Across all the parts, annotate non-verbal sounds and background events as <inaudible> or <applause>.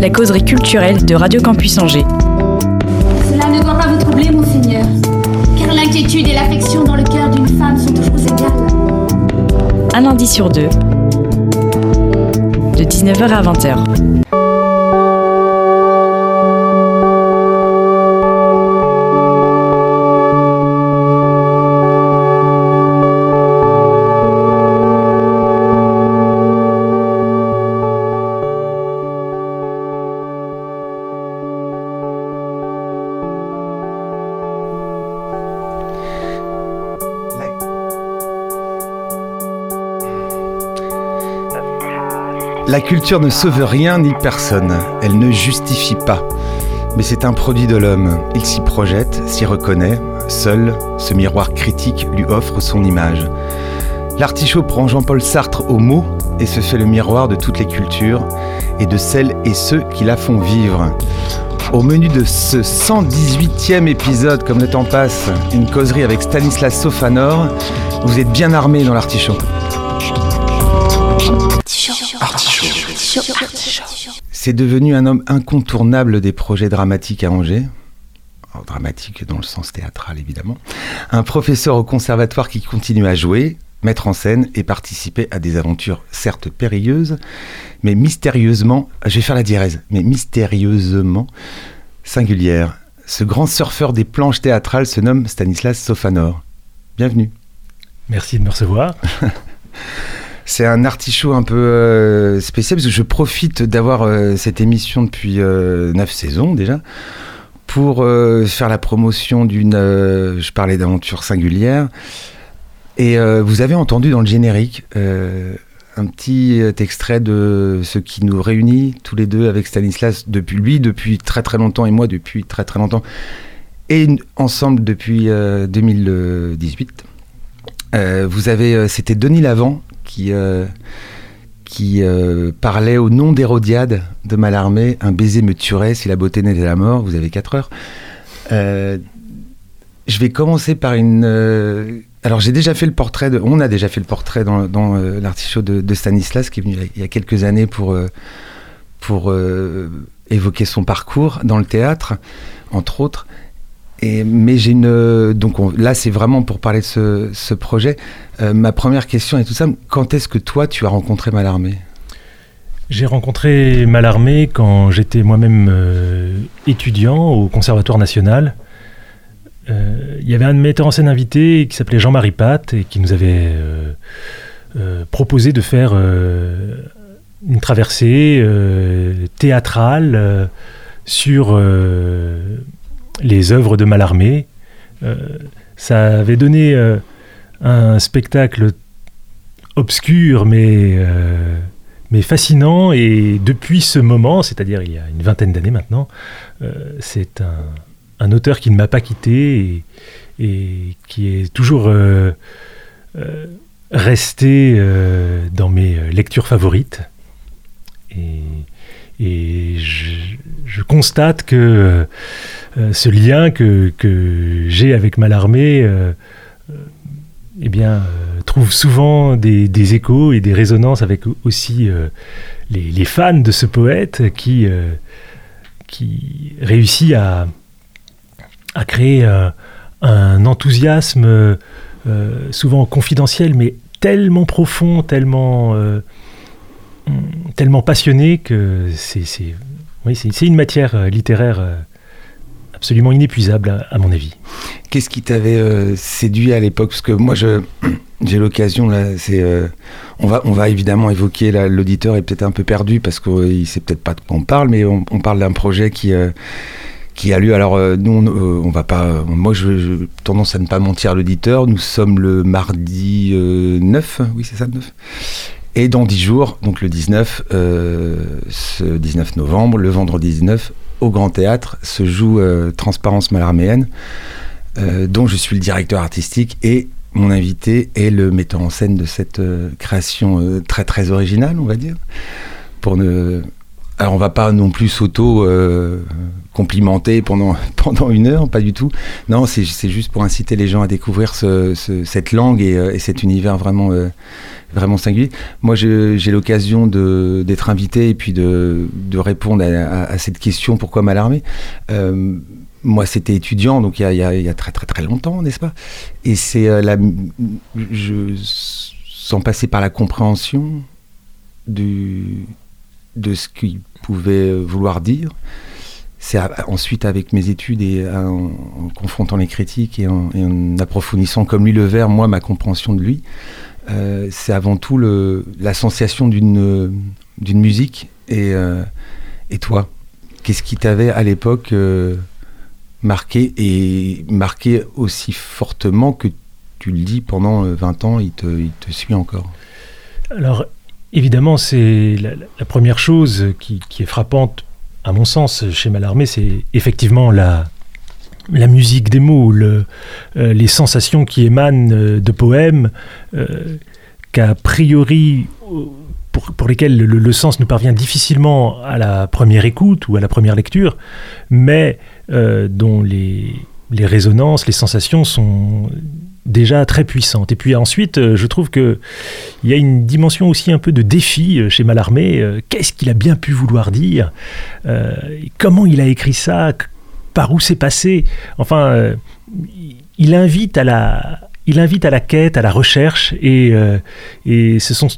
La causerie culturelle de Radio Campus Angers. Cela ne doit pas vous troubler, mon Seigneur, car l'inquiétude et l'affection dans le cœur d'une femme sont toujours égales. Un lundi sur deux, de 19h à 20h. La culture ne sauve rien ni personne, elle ne justifie pas. Mais c'est un produit de l'homme, il s'y projette, s'y reconnaît, seul, ce miroir critique lui offre son image. L'artichaut prend Jean-Paul Sartre au mot et se fait le miroir de toutes les cultures et de celles et ceux qui la font vivre. Au menu de ce 118e épisode, comme le temps passe, une causerie avec Stanislas Sofanor, vous êtes bien armé dans l'artichaut. C'est devenu un homme incontournable des projets dramatiques à Angers. Alors, dramatique dans le sens théâtral évidemment. Un professeur au conservatoire qui continue à jouer, mettre en scène et participer à des aventures certes périlleuses, mais mystérieusement, je vais faire la diérèse, mais mystérieusement singulières. Ce grand surfeur des planches théâtrales se nomme Stanislas Sofanor. Bienvenue. Merci de me recevoir. <laughs> C'est un artichaut un peu euh, spécial parce que je profite d'avoir euh, cette émission depuis euh, neuf saisons déjà pour faire la promotion d'une. je parlais d'aventure singulière. Et vous avez entendu dans le générique un petit extrait de ce qui nous réunit tous les deux avec Stanislas depuis lui depuis très très longtemps et moi depuis très très longtemps et ensemble depuis euh, 2018. Euh, vous avez, c'était Denis Lavant qui euh, euh, parlait au nom d'Hérodiade de Mallarmé. Un baiser me tuerait si la beauté n'était la mort. Vous avez 4 heures. Euh, je vais commencer par une. alors j'ai déjà fait le portrait de. On a déjà fait le portrait dans, dans l'artichaut de, de Stanislas qui est venu il y a- quelques années pour pour évoquer son parcours dans le théâtre, entre autres. Mais j'ai une. Donc on- là, c'est vraiment pour parler de ce, projet. Euh, ma première question est tout simple. Quand est-ce que toi, tu as rencontré Mallarmé J'ai rencontré Mallarmé quand j'étais moi-même euh, étudiant au Conservatoire national. Euh, Il y avait un metteur en scène invité qui s'appelait Jean-Marie Pat et qui nous avait proposé de faire une traversée théâtrale sur les œuvres de Mallarmé. Euh, ça avait donné euh, un spectacle obscur mais, euh, mais fascinant et depuis ce moment, c'est-à-dire il y a une vingtaine d'années maintenant, c'est un, auteur qui ne m'a pas quitté et, qui est toujours resté dans mes lectures favorites. Et je, constate que euh, ce lien que, que j'ai avec Mallarmé euh, euh, eh bien, trouve souvent des, échos et des résonances avec aussi les, fans de ce poète qui, qui réussit à, à créer un enthousiasme souvent confidentiel, mais tellement profond, tellement, tellement passionné que c'est oui, une matière euh, littéraire euh, absolument inépuisable, à, mon avis. Qu'est-ce qui t'avait euh, séduit à l'époque? Parce que moi, je, <clears throat> j'ai l'occasion, là, c'est, euh, on, va, on va évidemment évoquer, l'auditeur est peut-être un peu perdu parce qu'il ne sait peut-être pas de quoi on parle, mais on, parle d'un projet qui, euh, qui a lieu. Alors, euh, nous, on, euh, on va pas. Moi, je, je tendance à ne pas mentir à l'auditeur. Nous sommes le mardi euh, 9, oui, c'est ça, le 9 Et dans 10 jours, donc le 19, euh, ce 19 novembre, le vendredi 19, au Grand Théâtre, se joue euh, Transparence Malarméenne, euh, dont je suis le directeur artistique et mon invité est le metteur en scène de cette création très très originale, on va dire. Pour ne... Alors on va pas non plus s'auto euh, complimenter pendant, <laughs> pendant une heure, pas du tout. Non, c'est juste pour inciter les gens à découvrir ce- ce- cette langue et, euh, et cet univers vraiment, euh, vraiment singulier. Moi, j'ai l'occasion d'être invité et puis de, de répondre à, à- à cette question pourquoi Malarmé euh, moi, c'était étudiant, donc il y, a, y a- y a très très très longtemps, n'est-ce pas? Et c'est euh, la, je, sans passer par la compréhension du, de ce qu'il pouvait vouloir dire, c'est ensuite avec mes études et à- en, confrontant les critiques et en, approfondissant comme lui le verre, moi, ma compréhension de lui, euh, c'est avant tout la sensation d'une musique. Et, euh, et toi, qu'est-ce qui t'avait à l'époque euh, marqué et marqué aussi fortement que tu le dis pendant euh, 20 ans, il te, il te suit encore? Alors, évidemment, c'est la, première chose qui, est frappante, à mon sens, chez Mallarmé, c'est effectivement la, musique des mots, euh, les sensations qui émanent euh, de poèmes euh, qu'a priori, pour, lesquels le, sens nous parvient difficilement à la première écoute ou à la première lecture, mais euh, dont les résonances, les sensations sont déjà très puissantes. Et puis ensuite, euh, je trouve que il y a une dimension aussi un peu de défi euh, chez Mallarmé. Euh, Qu'est-ce qu'il a bien pu vouloir dire Comment il a écrit ça Par où c'est passé Enfin, il invite à la, il invite à la quête, à la recherche, et, et ce sont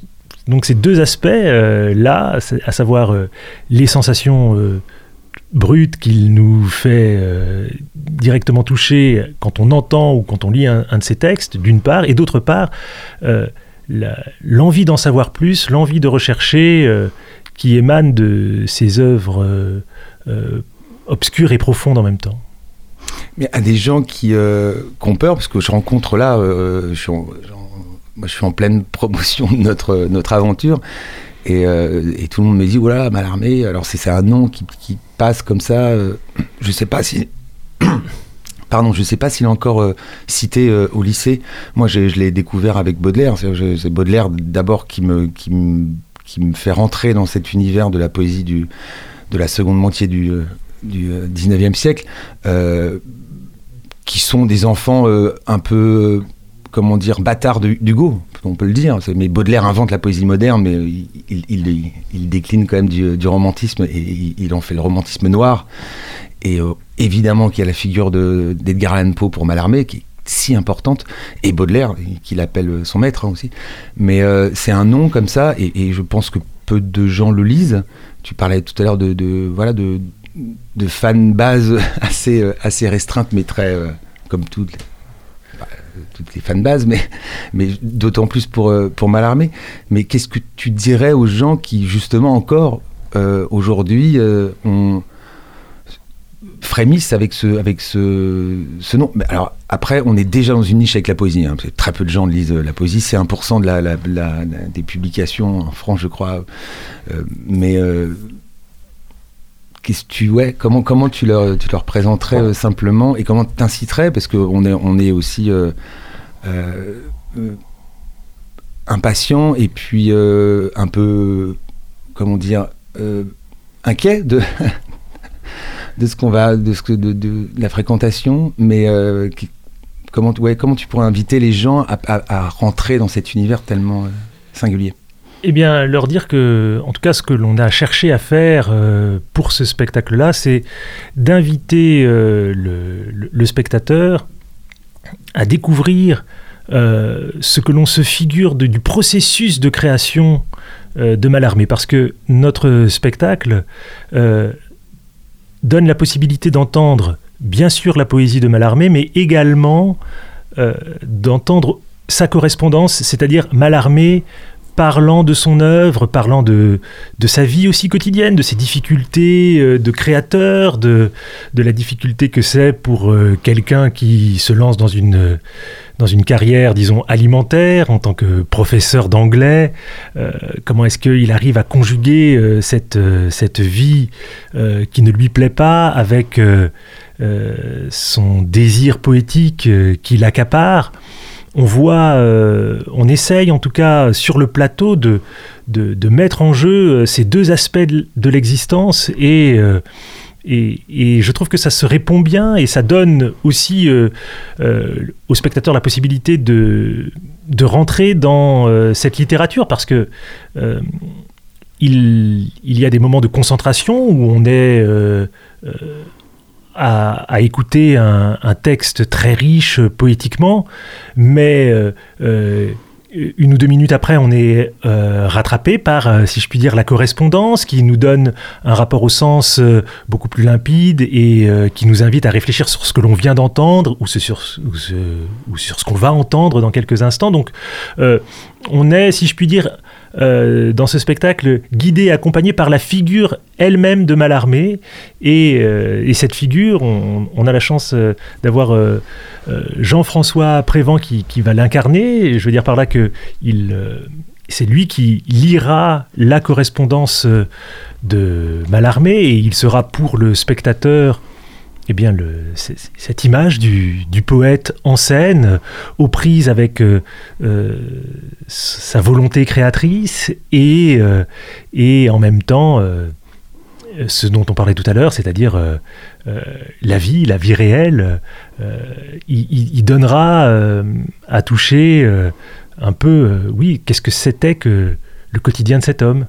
donc ces deux aspects là, c'est- à savoir les sensations brutes qu'il nous fait euh, directement toucher quand on entend ou quand on lit un, de ses textes, d'une part, et d'autre part, euh, l'envie d'en savoir plus, l'envie de rechercher euh, qui émane de ces œuvres obscures et profondes en même temps. Mais à des gens qui, ont peur, parce que je rencontre là, je, suis en, j'en- moi, je suis en pleine promotion de notre, notre aventure, et, euh, et tout le monde me dit, voilà, Malarmé, alors c'est un nom qui, passe comme ça, euh, je sais pas si... <coughs> Pardon, je sais pas s'il est encore euh, cité euh, au lycée. Moi, je l'ai découvert avec Baudelaire. C'est Baudelaire d'abord qui me, qui, me, fait rentrer dans cet univers de la poésie du, de la seconde moitié du, du euh, 19e siècle. Qui sont des enfants un peu, comment dire, bâtards de- d'Hugo, on peut le dire. Mais Baudelaire invente la poésie moderne, mais il, décline quand même du, romantisme et il, en fait le romantisme noir. Et euh, évidemment qu'il y a la figure de- d'Edgar Allan Poe pour Mallarmé, qui est si importante, et Baudelaire, qu'il appelle son maître hein, aussi. Mais euh, c'est un nom comme ça, et, je pense que peu de gens le lisent. Tu parlais tout à l'heure de, voilà, de, fan <laughs> assez, euh, assez restreinte, mais très, euh, comme toutes les, toutes les fan bases, mais, mais d'autant plus pour, euh, pour Mallarmé. Mais qu'est-ce que tu dirais aux gens qui, justement, encore euh, aujourd'hui, euh, frémissent avec ce, avec ce, ce nom? Alors après, on est déjà dans une niche avec la poésie. hein, très peu de gens lisent la poésie. C'est 1% de la, des publications en France, je crois. Mais qu'est-ce que tu, ouais, comment, comment tu leur, tu leur présenterais euh, simplement et comment t'inciterais parce qu'on est, on est aussi euh, euh, impatient et puis euh, un peu, comment dire, euh, inquiet de <laughs> de ce qu'on va, de ce que de, de la fréquentation, mais qui- comment, ouais, comment tu pourrais inviter les gens à, à- à rentrer dans cet univers tellement singulier? Eh bien, leur dire que, en tout cas, ce que l'on a cherché à faire euh, pour ce spectacle-là, c'est d'inviter euh, le, spectateur à découvrir euh, ce que l'on se figure du processus de création de Mallarmé. Parce que notre spectacle donne la possibilité d'entendre, bien sûr, la poésie de Mallarmé, mais également d'entendre sa correspondance, c'est-à-dire Mallarmé parlant de son œuvre, parlant de, de sa vie aussi quotidienne, de ses difficultés euh, de créateur, de, de la difficulté que c'est pour euh, quelqu'un qui se lance dans une, dans une carrière, disons, alimentaire, en tant que professeur d'anglais. comment est-ce qu'il arrive à conjuguer cette, cette vie qui ne lui plaît pas avec son désir poétique qui l'accapare? On voit, on essaye en tout cas sur le plateau de, mettre en jeu ces deux aspects de, l'existence et, et, je trouve que ça se répond bien et ça donne aussi euh, euh, aux spectateurs la possibilité de, rentrer dans euh, cette littérature parce que il, il, y a des moments de concentration où on est à, écouter un, texte très riche poétiquement, mais une ou deux minutes après, on est euh, rattrapé par, euh, si je puis dire, la correspondance qui nous donne un rapport au sens euh, beaucoup plus limpide et qui nous invite à réfléchir sur ce que l'on vient d'entendre ou, sur ce qu'on va entendre dans quelques instants. Donc, on est, si je puis dire, euh, dans ce spectacle, guidé accompagné par la figure elle-même de Mallarmé. Et, euh, et cette figure, on, a la chance euh, d'avoir Jean-François Prévent qui, va l'incarner. Je veux dire par là que c'est lui qui lira la correspondance de Mallarmé et il sera pour le spectateur eh bien, cette image du, poète en scène, aux prises avec euh, euh, sa volonté créatrice et, euh, et en même temps ce dont on parlait tout à l'heure, c'est-à-dire la vie, la vie réelle, il, donnera à toucher un peu, oui, qu'est-ce que c'était que le quotidien de cet homme.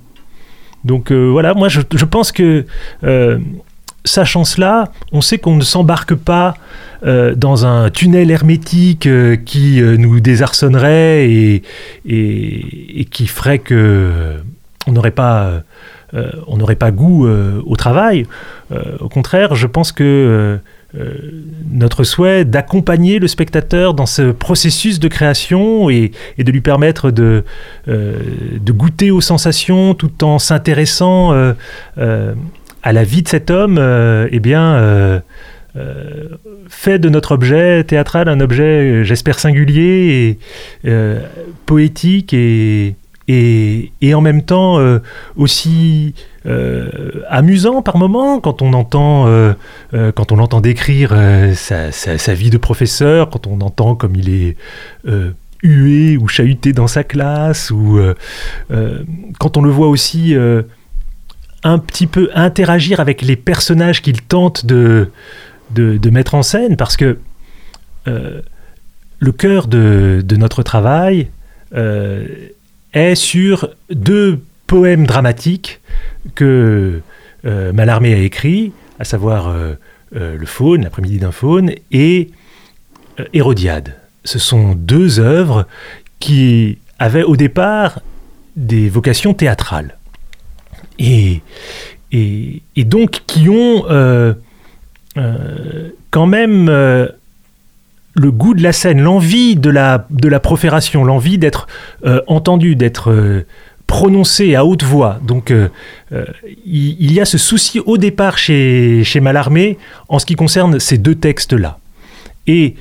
Donc voilà, moi je pense que sachant cela, on sait qu'on ne s'embarque pas euh, dans un tunnel hermétique euh, qui euh, nous désarçonnerait et, qui ferait que on n'aurait pas, goût au travail. au contraire, je pense que notre souhait d'accompagner le spectateur dans ce processus de création et, de lui permettre de, goûter aux sensations tout en s'intéressant à la vie de cet homme, euh, eh bien, euh, euh, fait de notre objet théâtral un objet, j'espère, singulier et poétique et, en même temps aussi amusant par moments quand on entend, l'entend décrire sa, sa, vie de professeur, quand on entend comme il est hué ou chahuté dans sa classe, ou quand on le voit aussi un petit peu interagir avec les personnages qu'il tente de, mettre en scène, parce que euh, le cœur de, notre travail euh, est sur deux poèmes dramatiques que euh, Mallarmé a écrits, à savoir Le Faune, l'après-midi d'un faune, et Hérodiade. Ce sont deux œuvres qui avaient au départ des vocations théâtrales et, et, donc qui ont euh, euh, quand même euh, le goût de la scène, l'envie de la, de la profération, l'envie d'être entendu, d'être prononcé à haute voix. Donc il, y a ce souci au départ chez, chez Mallarmé en ce qui concerne ces deux textes-là. Et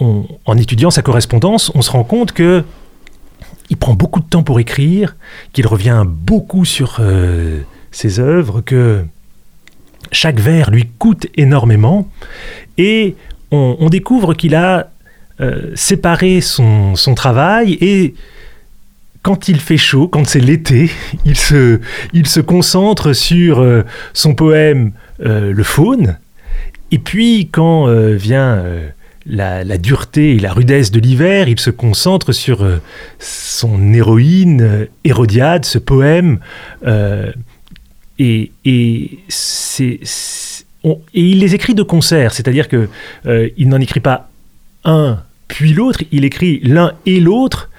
en étudiant sa correspondance, on se rend compte que il prend beaucoup de temps pour écrire, qu'il revient beaucoup sur euh, ses œuvres, que chaque vers lui coûte énormément, et on, découvre qu'il a euh, séparé son, travail et quand il fait chaud, quand c'est l'été, <laughs> il se, concentre sur euh, son poème Le Faune, et puis quand vient la, dureté et la rudesse de l'hiver, il se concentre sur euh, son héroïne euh, Hérodiade, ce poème, euh, et, et, il les écrit de concert, c'est-à-dire que il n'en écrit pas un puis l'autre, il écrit l'un et l'autre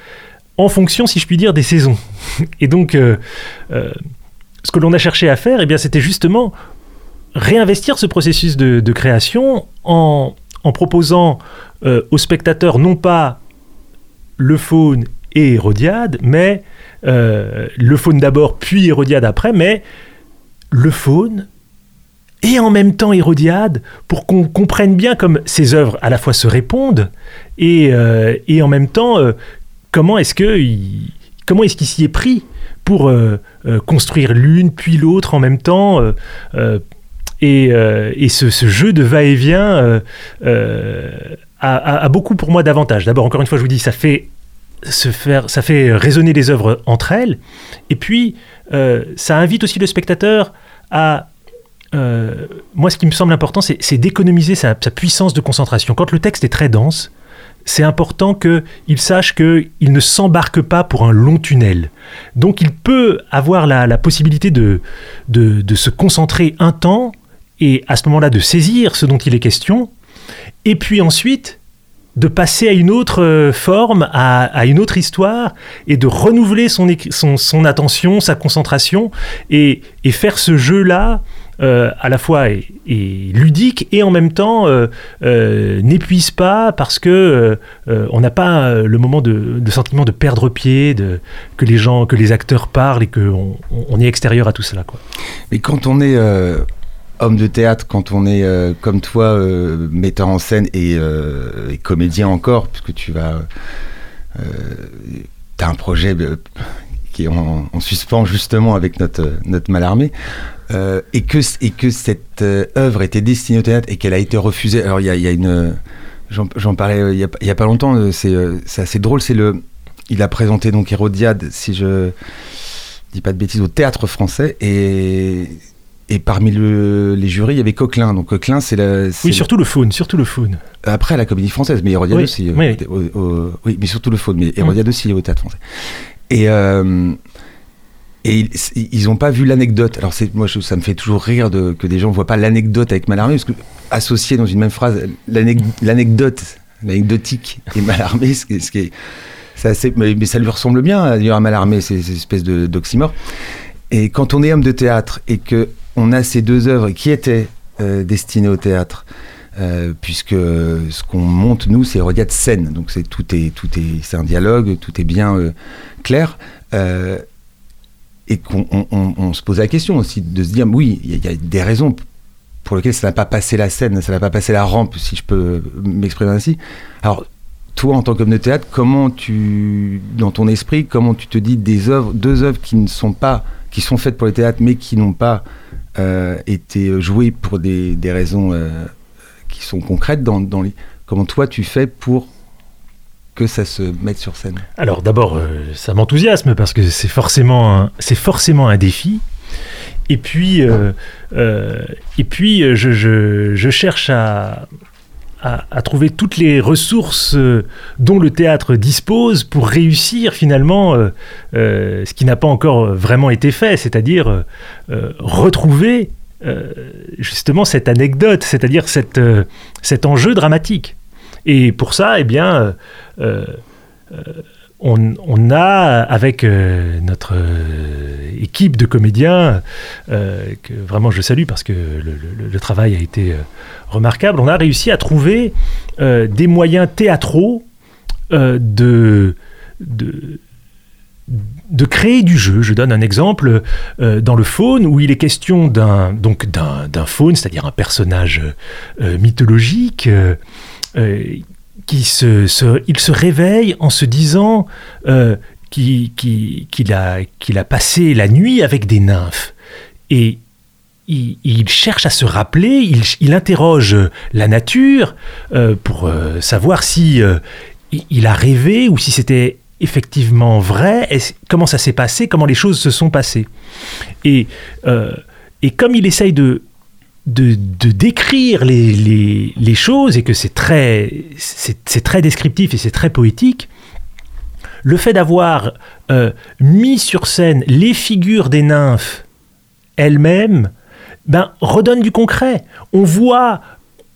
en fonction, si je puis dire, des saisons. <laughs> Et donc, ce que l'on a cherché à faire, eh bien, c'était justement réinvestir ce processus de création en en proposant euh, aux spectateurs non pas le faune et Hérodiade, mais euh, le faune d'abord, puis Hérodiade après, mais le faune et en même temps Hérodiade, pour qu'on comprenne bien comme ces œuvres à la fois se répondent et, euh, en même temps comment est-ce que comment est-ce qu'il s'y est pris pour construire l'une puis l'autre en même temps et, euh, ce, jeu de va-et-vient euh, euh, a, beaucoup pour moi d'avantages. D'abord, encore une fois, je vous dis, ça fait résonner les œuvres entre elles, et puis ça invite aussi le spectateur à moi, ce qui me semble important, c'est d'économiser sa, sa puissance de concentration. Quand le texte est très dense, c'est important qu'il sache qu'il ne s'embarque pas pour un long tunnel. Donc il peut avoir la, possibilité de se concentrer un temps et à ce moment-là de saisir ce dont il est question, et puis ensuite de passer à une autre euh, forme, à, une autre histoire, et de renouveler son, son, attention, sa concentration, et, et faire ce jeu-là euh, à la fois ludique et en même temps euh, n'épuise pas parce que on n'a pas le moment de, de sentiment de perdre pied, de, que les gens, que les acteurs parlent et qu'on on, est extérieur à tout cela. Quoi. Mais quand on est homme de théâtre, quand on est euh, comme toi, euh, metteur en scène et, euh, et comédien encore, puisque tu vas. Tu as un projet qui est en, en suspens justement avec notre, notre Malarmé, et, que, et que cette œuvre était destinée au théâtre et qu'elle a été refusée. Alors il y a, une. J'en parlais il y a, a pas longtemps, c'est c'est assez drôle, c'est le. Il a présenté donc Hérodiade, si je dis pas de bêtises, au théâtre français et, et parmi le- les jurys, il y avait Coquelin. Donc Coquelin, c'est la. Oui, surtout le faune, surtout le faune. Après la comédie française, mais Hérodiade Oui, aussi. euh, oui, au- au- oui, mais surtout le faune, mais Hérodiade aussi au théâtre français. Et. euh, et ils- n'ont pas vu l'anecdote. Alors c'est moi, je- ça me fait toujours rire de, que des gens voient pas l'anecdote avec Mallarmé, parce que associer dans une même phrase l'anec- l'anecdote, l'anecdotique et Mallarmé, ce qui est, ce qui est- assez- mais, mais ça lui ressemble bien d'ailleurs à Mallarmé, c'est c'est une espèce de- d'oxymore. Et quand on est homme de théâtre et que on a ces deux œuvres qui étaient euh, destinées au théâtre, euh, puisque ce qu'on monte nous, c'est Hérodiade scène, donc c'est tout est tout est c'est un dialogue, tout est bien euh, clair. et qu'on on, se pose la question aussi de se dire oui, il y, a- il y a des raisons pour lesquelles ça n'a pas passé la scène, ça n'a pas passé la rampe, si je peux m'exprimer ainsi. Alors, toi, en tant qu'homme de théâtre, comment tu, dans ton esprit, comment tu te dis des œuvres, deux œuvres qui ne sont pas, qui sont faites pour le théâtre, mais qui n'ont pas euh, été jouées pour des, des raisons euh, qui sont concrètes dans, dans les. Comment toi tu fais pour que ça se mette sur scène? Alors d'abord, euh, ça m'enthousiasme parce que c'est forcément, forcément un défi. Et puis, et puis je- je cherche à, à, trouver toutes les ressources euh, dont le théâtre dispose pour réussir finalement euh, euh, ce qui n'a pas encore vraiment été fait, c'est-à-dire retrouver justement cette anecdote, c'est-à-dire cette, cet enjeu dramatique. Et pour ça, eh bien, on, a, avec euh, notre euh, équipe de comédiens, euh, que vraiment je salue parce que le, travail a été remarquable, on a réussi à trouver des moyens théâtraux de, créer du jeu. Je donne un exemple dans le faune où il est question d'un donc d'un faune, c'est-à-dire un personnage mythologique. Qui se, se- il se réveille en se disant euh, qu'il qu'il a, a passé la nuit avec des nymphes. Et il, cherche à se rappeler, il, il interroge la nature euh, pour euh, savoir si euh, il, a rêvé ou si c'était effectivement vrai, est-ce- comment ça s'est passé, comment les choses se sont passées. Et, et comme il essaye de, de, décrire les, choses et que c'est très, c'est, c'est très descriptif et c'est très poétique, le fait d'avoir euh, mis sur scène les figures des nymphes elles-mêmes ben, redonne du concret. On voit,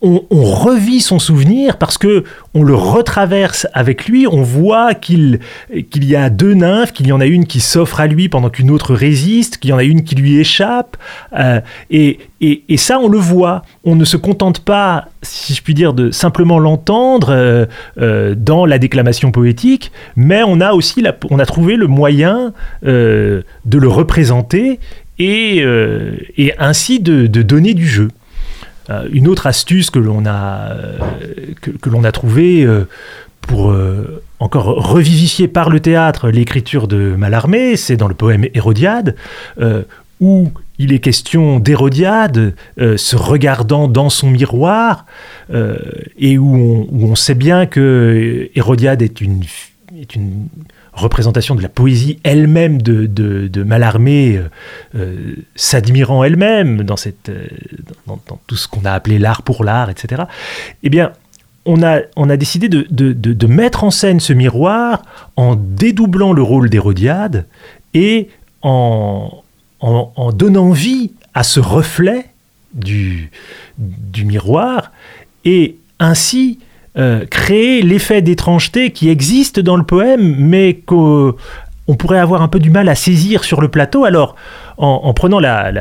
on, on revit son souvenir parce que on le retraverse avec lui. On voit qu'il y a deux nymphes, qu'il y en a une qui s'offre à lui pendant qu'une autre résiste, qu'il y en a une qui lui échappe. euh, et, et, ça, on le voit. On ne se contente pas, si je puis dire, de simplement l'entendre euh, euh, dans la déclamation poétique, mais on a aussi on a trouvé le moyen de le représenter et, et ainsi de, de donner du jeu. Une autre astuce que l'on a, que, que trouvée pour encore revivifier par le théâtre l'écriture de Mallarmé, c'est dans le poème Hérodiade, où il est question d'Hérodiade se regardant dans son miroir, et où on, sait bien que Hérodiade est une représentation de la poésie elle-même de, de, Mallarmé, euh, euh, s'admirant elle-même dans, cette, euh, dans, tout ce qu'on a appelé l'art pour l'art, etc., eh bien, on a, on a décidé de, de, mettre en scène ce miroir en dédoublant le rôle d'Hérodiade et en, en, en, donnant vie à ce reflet du, du miroir et ainsi euh, créer l'effet d'étrangeté qui existe dans le poème, mais qu'on pourrait avoir un peu du mal à saisir sur le plateau. Alors, en, prenant la,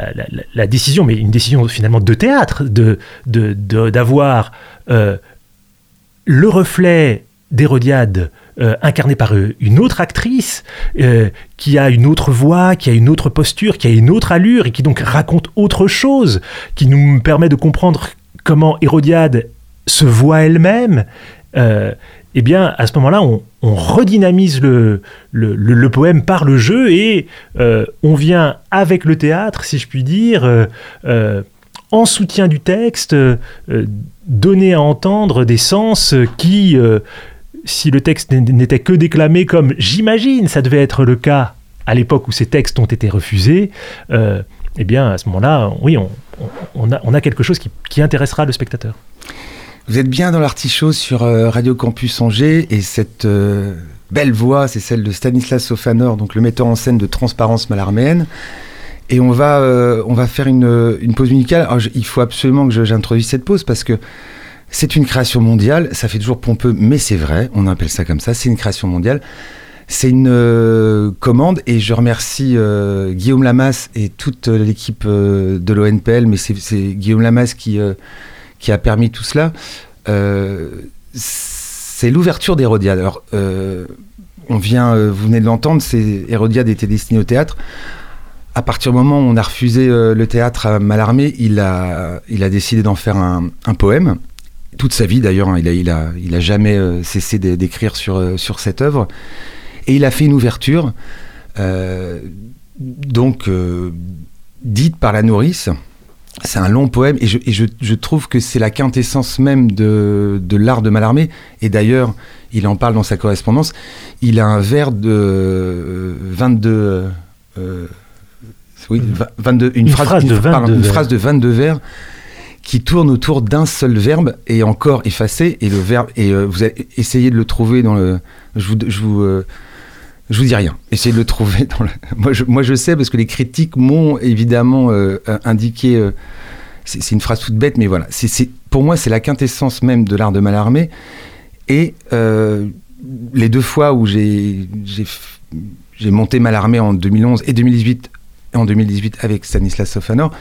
décision, mais une décision finalement de théâtre, d'avoir de, euh, le reflet d'Hérodiade euh, incarné par une autre actrice qui a une autre voix, qui a une autre posture, qui a une autre allure et qui donc raconte autre chose, qui nous permet de comprendre comment Hérodiade se voit elle-même, euh, eh bien, à ce moment-là, on, redynamise le, poème par le jeu et euh, on vient avec le théâtre, si je puis dire, euh, en soutien du texte, donner à entendre des sens qui, si le texte n'était que déclamé comme j'imagine ça devait être le cas à l'époque où ces textes ont été refusés, eh bien, à ce moment-là, oui, on, a, quelque chose qui intéressera le spectateur. Vous êtes bien dans l'artichaut sur euh, Radio Campus Angers et cette euh, belle voix, c'est celle de Stanislas Sofanor, donc le metteur en scène de Transparence Malarméenne. Et on va, euh, on va faire une, une pause musicale. il faut absolument que j'introduise cette pause parce que c'est une création mondiale. Ça fait toujours pompeux, mais c'est vrai. On appelle ça comme ça. C'est une création mondiale. C'est une commande et je remercie Guillaume Lamas et toute l'équipe de l'ONPL, mais c'est Guillaume Lamas qui qui a permis tout cela, euh, c'est l'ouverture d'Hérodiade. Alors, euh, on vient, euh, vous venez de l'entendre, Hérodiade était destinée au théâtre. À partir du moment où on a refusé le théâtre à Mallarmé, il a, décidé d'en faire un, poème. Toute sa vie d'ailleurs, hein, il, a, jamais cessé d'écrire sur, sur cette œuvre. Et il a fait une ouverture, donc dite par la nourrice, c'est un long poème et je, trouve que c'est la quintessence même de, l'art de Mallarmé. Et d'ailleurs, il en parle dans sa correspondance. Il a un vers de 22. Euh, euh, oui, 22, une, phrase, de 22 une phrase de 22 vers qui tourne autour d'un seul verbe et encore effacé. Et le verbe, et euh, vous avez essayé de le trouver dans le. Je vous, je vous je vous dis rien. Essayez de le trouver. <laughs> Moi, je, sais parce que les critiques m'ont évidemment euh, indiqué. Euh, c'est une phrase toute bête, mais voilà. Pour moi, c'est la quintessence même de l'art de Mallarmé. Et euh, les deux fois où j'ai monté Mallarmé en 2011 et 2018, en 2018 avec Stanislas Sofanor,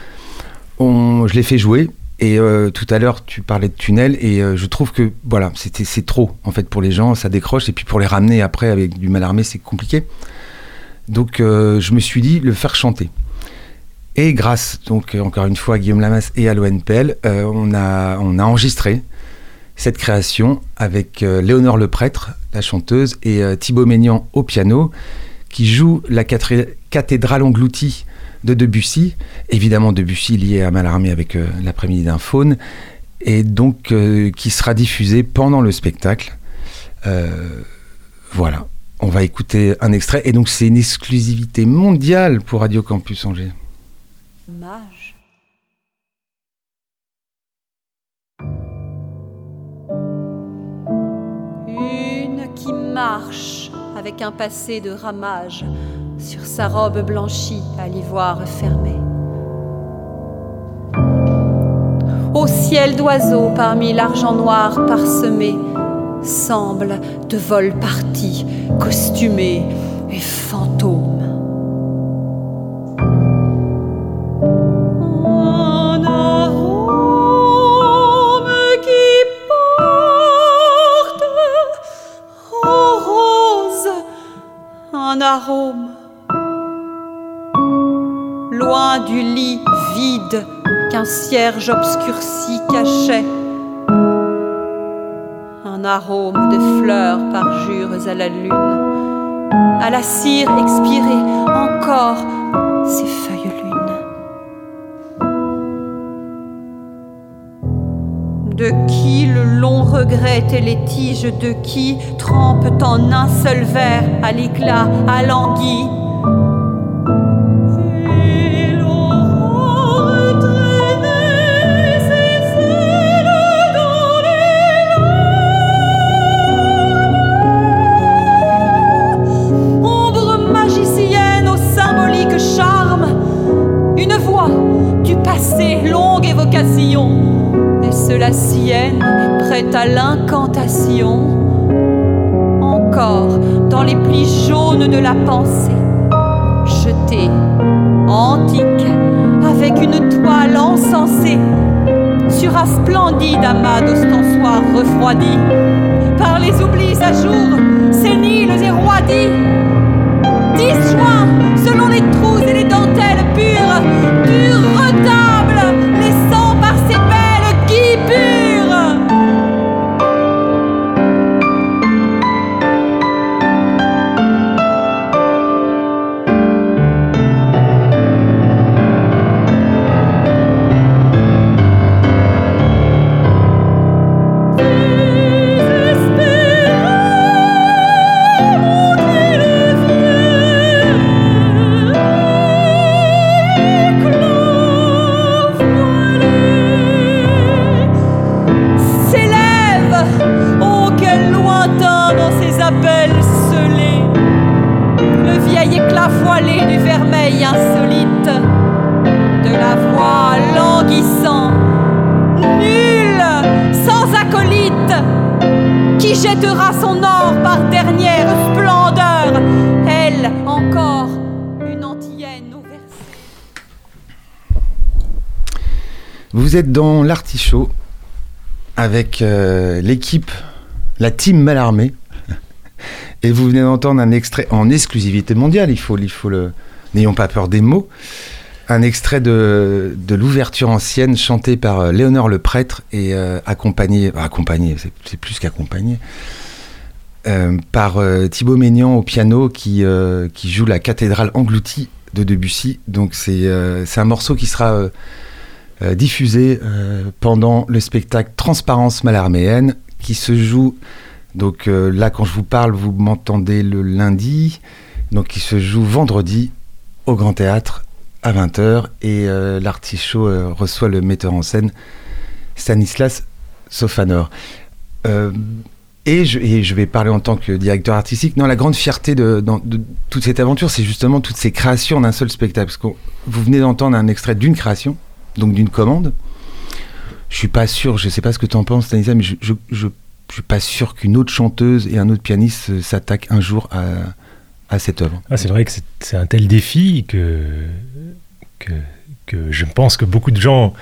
je l'ai fait jouer et euh, tout à l'heure, tu parlais de tunnel, et euh, je trouve que voilà, c'était c'est trop en fait pour les gens, ça décroche, et puis pour les ramener après avec du mal armé, c'est compliqué. Donc euh, je me suis dit le faire chanter. Et grâce donc encore une fois à Guillaume Lamas et à l'ONPL, on a enregistré cette création avec Léonore Le Prêtre, la chanteuse, et Thibaut Maignan au piano, qui joue la cathédrale engloutie de Debussy, évidemment Debussy lié à Mallarmé avec euh, l'après-midi d'un faune, et donc euh, qui sera diffusé pendant le spectacle. Euh, voilà, on va écouter un extrait, et donc c'est une exclusivité mondiale pour Radio Campus Angers. Mage. Une qui marche avec un passé de ramage sur sa robe blanchie à l'ivoire fermé. Au ciel d'oiseaux parmi l'argent noir parsemé, semble de vol partis, costumés et fantômes. Qu'un cierge obscurci cachait. Un arôme de fleurs parjures à la lune, à la cire expirée, encore ces feuilles lunes. De qui le long regret et les tiges de qui trempent en un seul verre à l'éclat, à l'anguille Dans les plis jaunes de la pensée jeté, antique, avec une toile encensée, sur un splendide amas d'ostensoirs refroidis, par les oublis à jour, séniles et roidis, disjoints selon les trous et les dentelles pures, Dans l'artichaut avec euh, l'équipe, la team Malarmé. <laughs> Et vous venez d'entendre un extrait en exclusivité mondiale, il faut, il faut le. N'ayons pas peur des mots. Un extrait de, l'ouverture ancienne chantée par euh, Léonore le prêtre et euh, accompagné, bah, accompagné, c'est plus qu'accompagné, euh, par euh, Thibaut Maignan au piano qui, euh, joue la cathédrale engloutie de Debussy. Donc euh, c'est un morceau qui sera euh, diffusé euh, pendant le spectacle Transparence malarméenne qui se joue. Donc euh, là, quand je vous parle, vous m'entendez le lundi. Donc qui se joue vendredi au Grand Théâtre à 20h. Et l'artichaut reçoit le metteur en scène Stanislas Sofanor. Et je, vais parler en tant que directeur artistique. Non, la grande fierté de, de toute cette aventure, c'est justement toutes ces créations d'un seul spectacle. Parce que vous venez d'entendre un extrait d'une création, donc d'une commande. Je suis pas sûr, je sais pas ce que tu en penses, Stanislas, mais je, je, suis pas sûr qu'une autre chanteuse et un autre pianiste s'attaquent un jour à, à cette œuvre. Ah, c'est vrai que c'est- un tel défi que, que, je pense que beaucoup de gens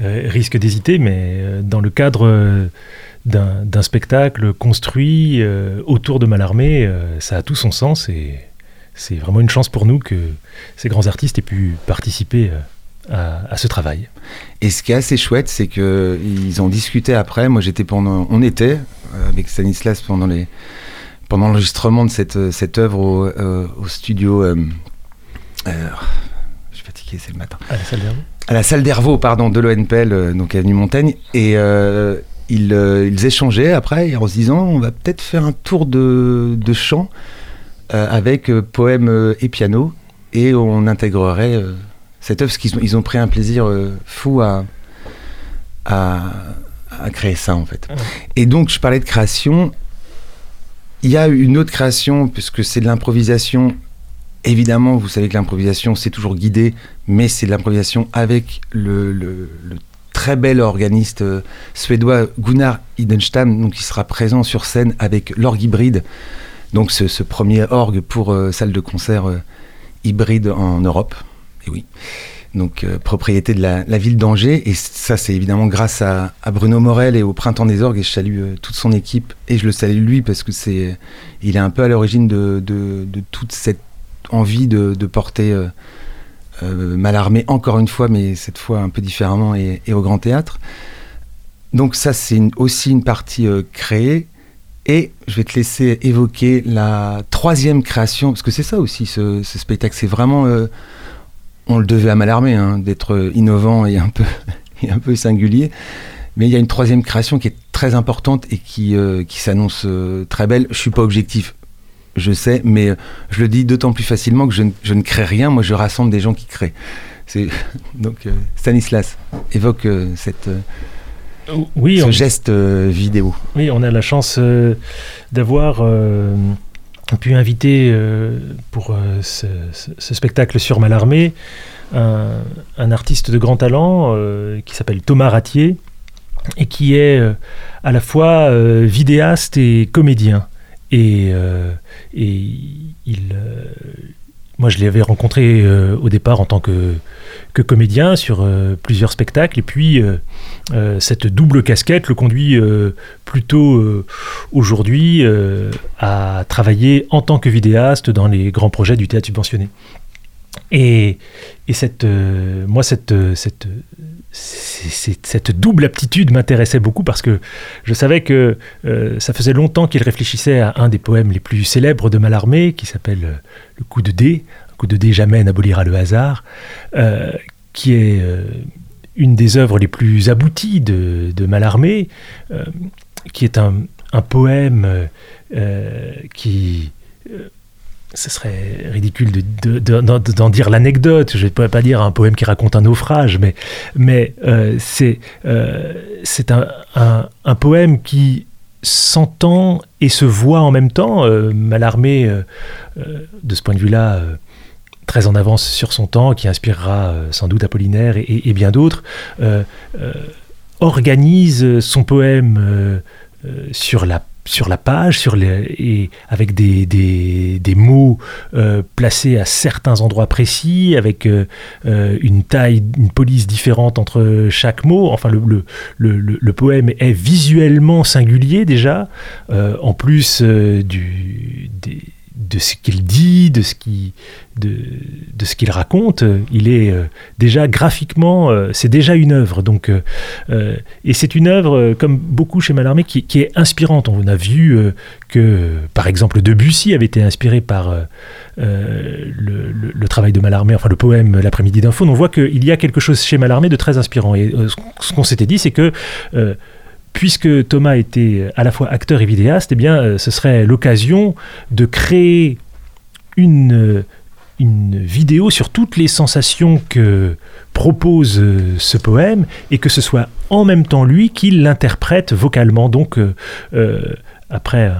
euh, risquent d'hésiter, mais euh, dans le cadre euh, d'un spectacle construit autour de Mallarmé, ça a tout son sens et c'est vraiment une chance pour nous que ces grands artistes aient pu participer à, à ce travail. Et ce qui est assez chouette, c'est que ils ont discuté après. Moi, j'étais pendant, on était euh, avec Stanislas pendant les, pendant l'enregistrement de cette euh, cette œuvre au, euh, au studio. euh, euh, je suis fatigué, c'est le matin. À la salle d'Hervé À la salle d'Hervaux, pardon, de l'ONPL, euh, donc avenue Montaigne, et euh, ils, euh, ils échangeaient après en se disant on va peut-être faire un tour de, de chant euh, avec euh, poème euh, et piano, et on intégrerait euh, cette œuvre, parce qu'ils ont, ils ont pris un plaisir euh, fou à, à, à créer ça en fait. Et donc je parlais de création, il y a une autre création, puisque c'est de l'improvisation. Évidemment, vous savez que l'improvisation, c'est toujours guidé, mais c'est de l'improvisation avec le, le- le très bel organiste euh, suédois Gunnar Idenstam, donc qui sera présent sur scène avec l'orgue hybride, donc ce, ce premier orgue pour euh, salle de concert euh, hybride en Europe. Et oui. Donc euh, propriété de la, ville d'Angers. Et ça, c'est évidemment grâce à, Bruno Morel et au Printemps des Orgues. Et je salue euh, toute son équipe. Et je le salue lui parce que c'est, il est un peu à l'origine de, toute cette envie de, porter euh, euh, Malarmé encore une fois, mais cette fois un peu différemment et, au Grand Théâtre. Donc ça, c'est aussi une partie euh, créée. Et je vais te laisser évoquer la troisième création, parce que c'est ça aussi, ce, spectacle. C'est vraiment... euh, on le devait à Malarmé, hein, d'être innovant et un, peu, <laughs> et un peu singulier. Mais il y a une troisième création qui est très importante et qui, euh, qui s'annonce euh, très belle. Je suis pas objectif, je sais, mais euh, je le dis d'autant plus facilement que je, ne- je ne crée rien. Moi, je rassemble des gens qui créent. C'est <laughs> donc euh, Stanislas évoque cette, Oui, ce on, geste vidéo. oui, on a la chance d'avoir pu inviter euh, pour euh, ce, spectacle sur Malarmé un, artiste de grand talent euh, qui s'appelle Thomas Ratier et qui est à la fois vidéaste et comédien. Et, il, moi, je l'avais rencontré euh, au départ en tant que, comédien sur euh, plusieurs spectacles. Et puis, euh, cette double casquette le conduit plutôt aujourd'hui à travailler en tant que vidéaste dans les grands projets du théâtre subventionné. Et, et cette, moi, cette, cette, cette double aptitude m'intéressait beaucoup parce que je savais que euh, ça faisait longtemps qu'il réfléchissait à un des poèmes les plus célèbres de Mallarmé, qui s'appelle euh, Le coup de dé. Un coup de dé jamais n'abolira le hasard, euh, qui est une des œuvres les plus abouties de, de Mallarmé, qui est un, poème qui. Ce serait ridicule de- de- de- d'en dire l'anecdote. Je ne pourrais pas dire un poème qui raconte un naufrage, mais, euh, c'est euh, un, poème qui s'entend et se voit en même temps. Euh, euh, de ce point de vue-là, très en avance sur son temps, qui inspirera sans doute Apollinaire et, et- bien d'autres, organise son poème sur la sur la page, sur les, et avec des, des, des mots euh, placés à certains endroits précis, avec euh, euh, une taille, une police différente entre chaque mot. Enfin, le, le, le, poème est visuellement singulier déjà, euh, en plus du, des- de ce qu'il dit, de ce qui, de, de ce qu'il raconte. euh, Il est euh, déjà graphiquement, euh, c'est déjà une œuvre. Donc, et c'est une œuvre, comme beaucoup chez Mallarmé, qui, est inspirante. On a vu que, par exemple, Debussy avait été inspiré par le, travail de Mallarmé, enfin le poème L'après-midi d'un faune. On voit qu'il y a quelque chose chez Mallarmé de très inspirant. Et ce qu'on- s'était dit, c'est que puisque Thomas était à la fois acteur et vidéaste, eh bien, euh, ce serait l'occasion de créer une, euh, une vidéo sur toutes les sensations que propose euh, ce poème et que ce soit en même temps lui qui l'interprète vocalement. Donc, après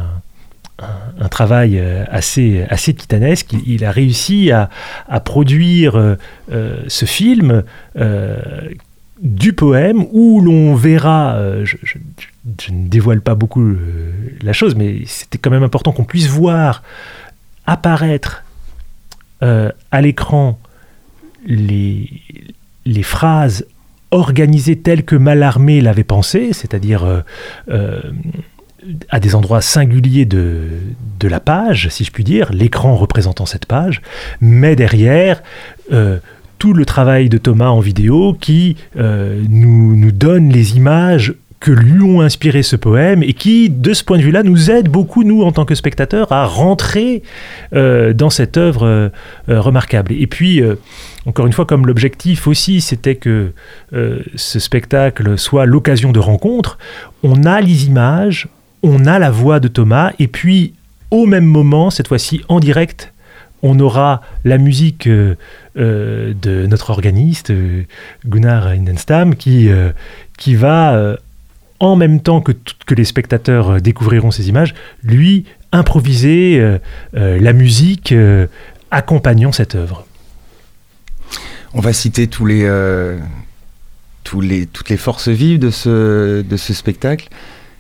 un, travail assez, titanesque, il, a réussi à, produire ce film du poème où l'on verra, euh, je, ne dévoile pas beaucoup euh, la chose, mais c'était quand même important qu'on puisse voir apparaître euh, à l'écran les, phrases organisées telles que Mallarmé l'avait pensé, c'est-à-dire à des endroits singuliers de, la page, si je puis dire, l'écran représentant cette page, mais derrière tout le travail de Thomas en vidéo qui euh, nous, donne les images que lui ont inspiré ce poème et qui, de ce point de vue-là, nous aide beaucoup, nous, en tant que spectateurs, à rentrer euh, dans cette œuvre euh, remarquable. Et puis, encore une fois, comme l'objectif aussi, c'était que ce spectacle soit l'occasion de rencontre, on a les images, on a la voix de Thomas, et puis, au même moment, cette fois-ci en direct, on aura la musique euh, euh, de notre organiste, euh, Gunnar Indenstam, qui, va, en même temps que, que les spectateurs découvriront ces images, lui improviser la musique accompagnant cette œuvre. On va citer tous les, toutes les forces vives de ce, spectacle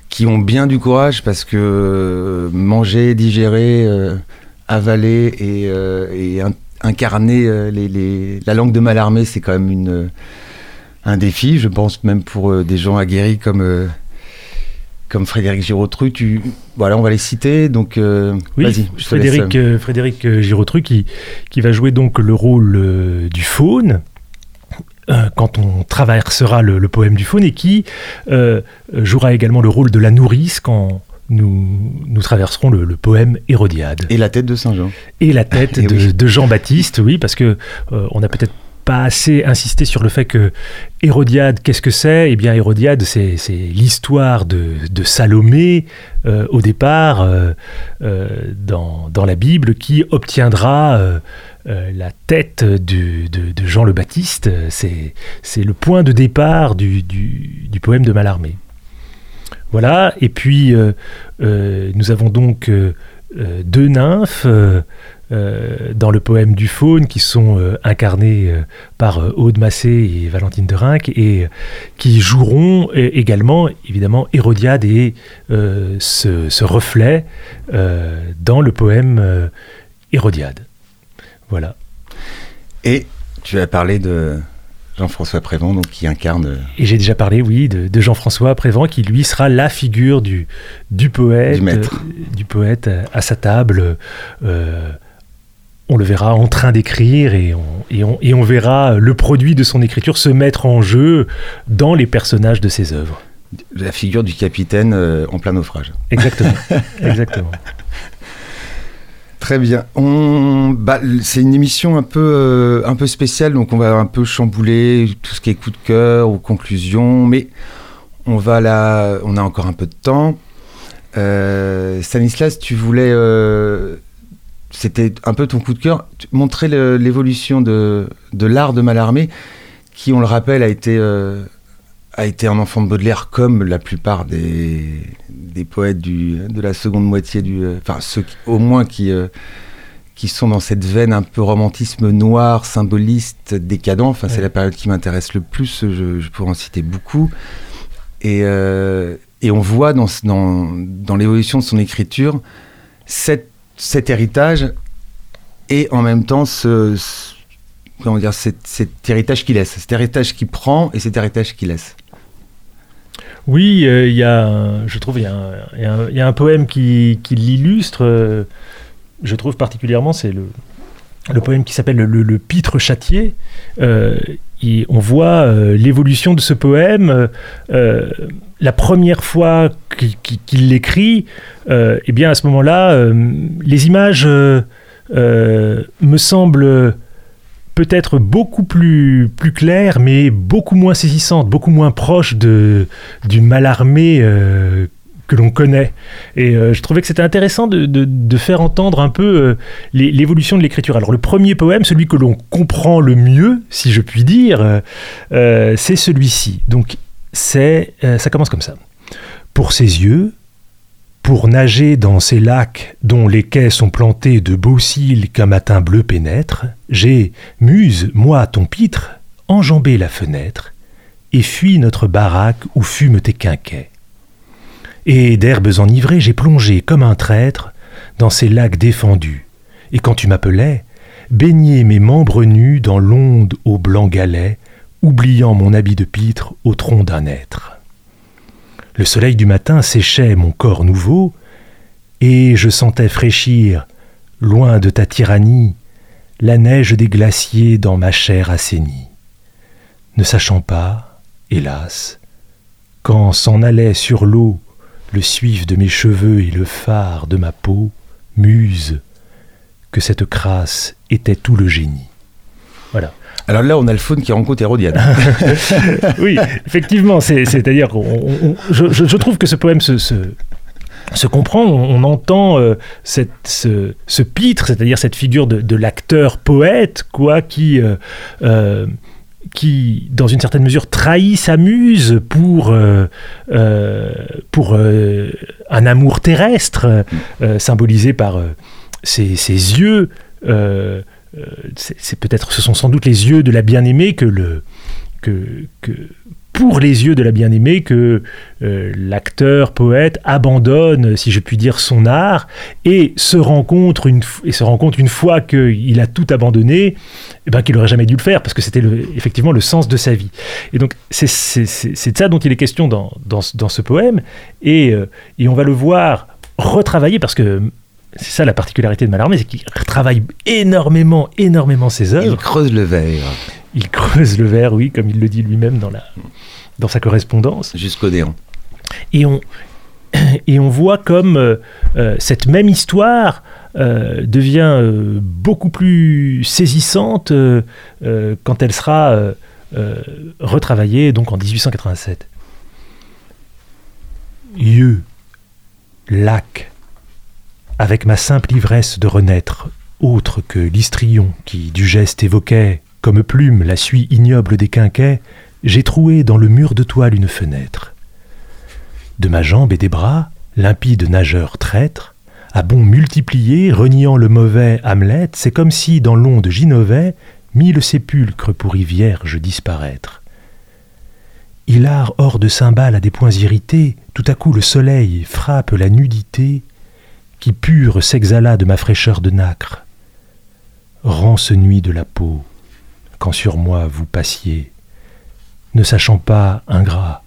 qui ont bien du courage parce que manger, digérer, avaler et, euh, et in- incarner euh, les, les- la langue de Mallarmé, c'est quand même une, euh, un défi, je pense même pour des gens aguerris comme, comme Frédéric Girotru, tu voilà, on va les citer. Donc euh, Oui, vas-y, Frédéric, euh, Frédéric Girotru qui, qui va jouer donc le rôle euh, du faune quand on traversera le, le poème du faune et qui jouera également le rôle de la nourrice quand nous, nous traverserons le, le poème Hérodiade. Et la tête de Saint-Jean. Et la tête <laughs> Et de, oui. de Jean-Baptiste, oui, parce que euh, on n'a peut-être pas assez insisté sur le fait que Hérodiade, qu'est-ce que c'est? Eh bien, Hérodiade, c'est l'histoire de, de Salomé, euh, au départ, euh, euh, dans, dans la Bible, qui obtiendra la tête du- de, de Jean le Baptiste. C'est c'est le point de départ du, du- du poème de Mallarmé. Voilà, et puis euh, euh, nous avons donc euh, deux nymphes dans le poème du faune qui sont euh, incarnées euh, par Aude Massé et Valentine de Rinck et qui joueront également évidemment Hérodiade et ce, reflet dans le poème Hérodiade. Voilà. Et tu as parlé de Jean-François Prévent, donc qui incarne. euh, Et j'ai déjà parlé, oui, de, de Jean-François Prévent, qui lui sera la figure du, du poète, Du maître. euh, du poète à, à sa table. Euh, on le verra en train d'écrire et on, et, on, et on verra le produit de son écriture se mettre en jeu dans les personnages de ses œuvres. la figure du capitaine euh, en plein naufrage. Exactement. <laughs> Exactement. Très bien. Bah, c'est une émission un peu, euh, un peu spéciale, donc on va un peu chambouler tout ce qui est coup de cœur ou conclusion, mais on va là, on a encore un peu de temps. Euh, Stanislas, tu voulais, euh, c'était un peu ton coup de cœur, montrer l'évolution de, de l'art de Mallarmé, qui, on le rappelle, a été, a été un enfant de Baudelaire comme la plupart des, des poètes du, de la seconde moitié du, euh, enfin ceux qui- au moins qui euh, qui sont dans cette veine un peu romantisme noir, symboliste, décadent. Enfin, c'est la période qui m'intéresse le plus. Je, je pourrais en citer beaucoup. Et, euh, et on voit dans, dans, dans l'évolution de son écriture cet, cet héritage et en même temps ce, ce- comment dire, cet, cet héritage qu'il laisse, cet héritage qu'il prend et cet héritage qu'il laisse. Oui, euh, il y a, je trouve, y, a un- poème qui, l'illustre. euh, je trouve particulièrement, c'est le, poème qui s'appelle le, Pitre châtier. Euh, et on voit l'évolution de ce poème. la première fois qu'il l'écrit, eh bien à ce moment-là, les images me semblent peut-être beaucoup plus, plus claires, mais beaucoup moins saisissantes, beaucoup moins proches de, du Mallarmé euh, que l'on connaît. Et euh, je trouvais que c'était intéressant de, de- faire entendre un peu euh, l'évolution de l'écriture. Alors le premier poème, celui que l'on comprend le mieux, si je puis dire, euh, c'est celui-ci. Donc c'est, ça commence comme ça. Pour ses yeux, pour nager dans ces lacs dont les quais sont plantés de beaux cils qu'un matin bleu pénètre, j'ai, muse, moi, ton pitre, enjambé la fenêtre et fui notre baraque où fument tes quinquets. Et d'herbes enivrées, j'ai plongé comme un traître dans ces lacs défendus. Et quand tu m'appelais, baigner mes membres nus dans l'onde au blanc galet, oubliant mon habit de pitre au tronc d'un être. Le soleil du matin séchait mon corps nouveau, et je sentais fraîchir, loin de ta tyrannie, la neige des glaciers dans ma chair assainie. Ne sachant pas, hélas, quand s'en allait sur l'eau le suif de mes cheveux et le phare de ma peau, muse, que cette crasse était tout le génie. Voilà. Alors là, on a le faune qui rencontre Hérodiade. <laughs> oui, effectivement, c'est- c'est-à-dire je, je- trouve que ce poème se, comprend, on, entend euh, ce, pitre, c'est-à-dire cette figure de, l'acteur poète, quoi, qui, euh, euh, qui, dans une certaine mesure, trahit sa muse pour, pour un amour terrestre, symbolisé par ses yeux. Euh, c'est peut-être, ce sont sans doute les yeux de la bien-aimée que le, que, pour les yeux de la bien-aimée que euh, l'acteur, poète abandonne, si je puis dire, son art et se rencontre une, et se rend une fois qu'il a tout abandonné, eh ben, qu'il n'aurait jamais dû le faire parce que c'était effectivement le sens de sa vie. Et donc c'est de ça dont il est question dans, dans, dans ce poème et, euh, et on va le voir retravailler parce que c'est ça la particularité de Mallarmé, c'est qu'il travaille énormément, énormément ses œuvres. Il creuse le verre. Il creuse le verre, oui, comme il le dit lui-même dans, la, dans sa correspondance. Jusqu'au néant. Et on, <clears throat> et on voit comme euh, euh, cette même histoire euh, devient beaucoup plus saisissante quand elle sera retravaillée donc en 1887. Yeux, lac, avec ma simple ivresse de renaître, autre que l'histrion qui du geste évoquait, comme plume, la suie ignoble des quinquets, j'ai troué dans le mur de toile une fenêtre. De ma jambe et des bras, limpide nageur traître, à bon multiplier, reniant le mauvais Hamlet, c'est comme si, dans l'onde j'innovais, mille sépulcres pour y vierge disparaître. Hilar hors de cymbales à des points irrités, tout à coup le soleil frappe la nudité, qui pure s'exhala de ma fraîcheur de nacre. Rends ce nuit de la peau, quand sur moi vous passiez, ne sachant pas, ingrat,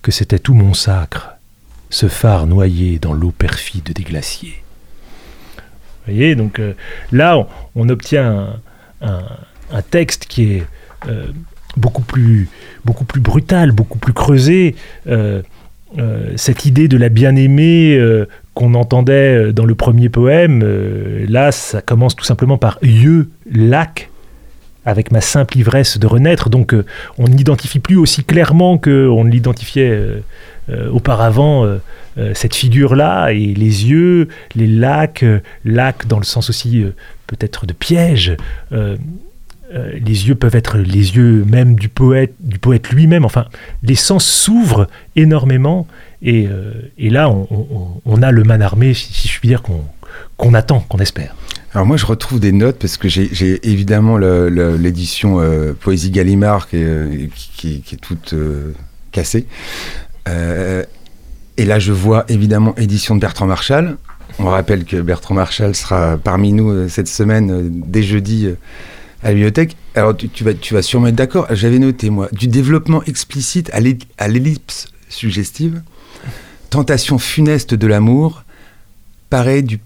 que c'était tout mon sacre, ce phare noyé dans l'eau perfide des glaciers. Vous voyez, donc euh, là, on, obtient un, texte qui est euh, beaucoup, plus, beaucoup plus brutal, beaucoup plus creusé. Euh, cette idée de la bien-aimée qu'on entendait euh, dans le premier poème, euh, là, ça commence tout simplement par yeux, lac, avec ma simple ivresse de renaître. Donc, euh, on n'identifie plus aussi clairement qu'on l'identifiait auparavant cette figure-là, et les yeux, les lacs, lac dans le sens aussi peut-être de piège. les yeux peuvent être les yeux même du poète, du poète lui-même. Enfin, les sens s'ouvrent énormément euh, et, là, on, a le man armé, si, je puis dire, qu'on attend, qu'on espère. Alors moi, je retrouve des notes parce que j'ai évidemment l'édition euh, Poésie Gallimard qui est, euh, toute cassée. et là, je vois évidemment édition de Bertrand Marchal. On rappelle que Bertrand Marchal sera parmi nous cette semaine, dès jeudi, à la bibliothèque. Alors tu vas sûrement être d'accord. J'avais noté, moi, du développement explicite à l'ellipse suggestive tentation funeste de l'amour paraît du,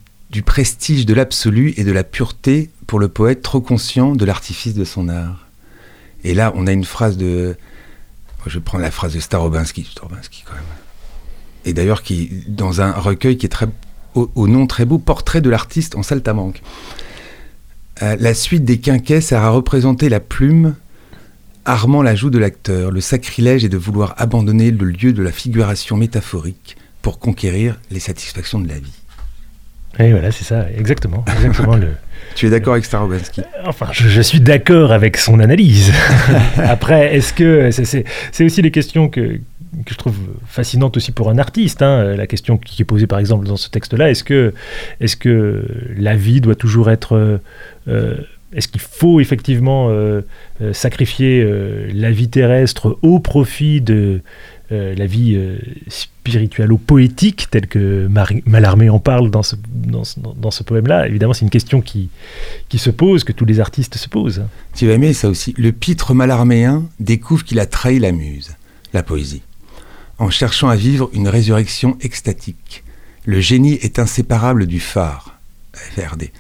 prestige de l'absolu et de la pureté pour le poète trop conscient de l'artifice de son art. Et là, on a une phrase de... Je prends la phrase de Starobinski, Starobinski quand même. Et d'ailleurs, qui dans un recueil qui est très, au, nom très beau, Portrait de l'artiste en saltamanque. Euh, la suite des quinquets sert à représenter la plume armant la joue de l'acteur. Le sacrilège est de vouloir abandonner le lieu de la figuration métaphorique pour conquérir les satisfactions de la vie. Et voilà, c'est ça, exactement. exactement le... <laughs> Tu es d'accord avec Starobansky Enfin, je, suis d'accord avec son analyse. <laughs> Après, est-ce que. C'est aussi les questions que, que, je trouve fascinantes aussi pour un artiste. Hein. La question qui est posée par exemple dans ce texte-là est-ce que, est que la vie doit toujours être. Euh, est-ce qu'il faut effectivement euh, euh, sacrifier euh, la vie terrestre au profit de la vie spirituelle ou poétique, telle que Mallarmé en parle dans ce, poème-là? Évidemment, c'est une question qui, qui se pose, que tous les artistes se posent. Tu vas aimer ça aussi. Le pitre mallarméen découvre qu'il a trahi la muse, la poésie, en cherchant à vivre une résurrection extatique. Le génie est inséparable du phare, FRD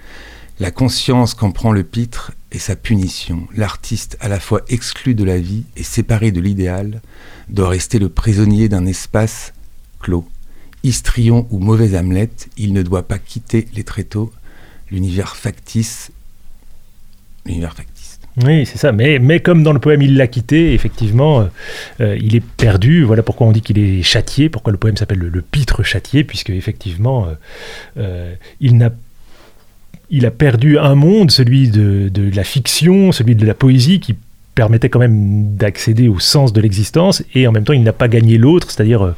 la conscience qu'en prend le pitre est sa punition. L'artiste, à la fois exclu de la vie et séparé de l'idéal, doit rester le prisonnier d'un espace clos. Histrion ou mauvais Hamlet, il ne doit pas quitter les tréteaux, l'univers factice. L'univers factice. Oui, c'est ça. Mais, mais comme dans le poème il l'a quitté, effectivement, euh, euh, il est perdu. Voilà pourquoi on dit qu'il est châtié, pourquoi le poème s'appelle le, pitre châtié, puisque effectivement, euh, il n'a il a perdu un monde, celui de, la fiction, celui de la poésie, qui permettait quand même d'accéder au sens de l'existence, et en même temps il n'a pas gagné l'autre, c'est-à-dire euh,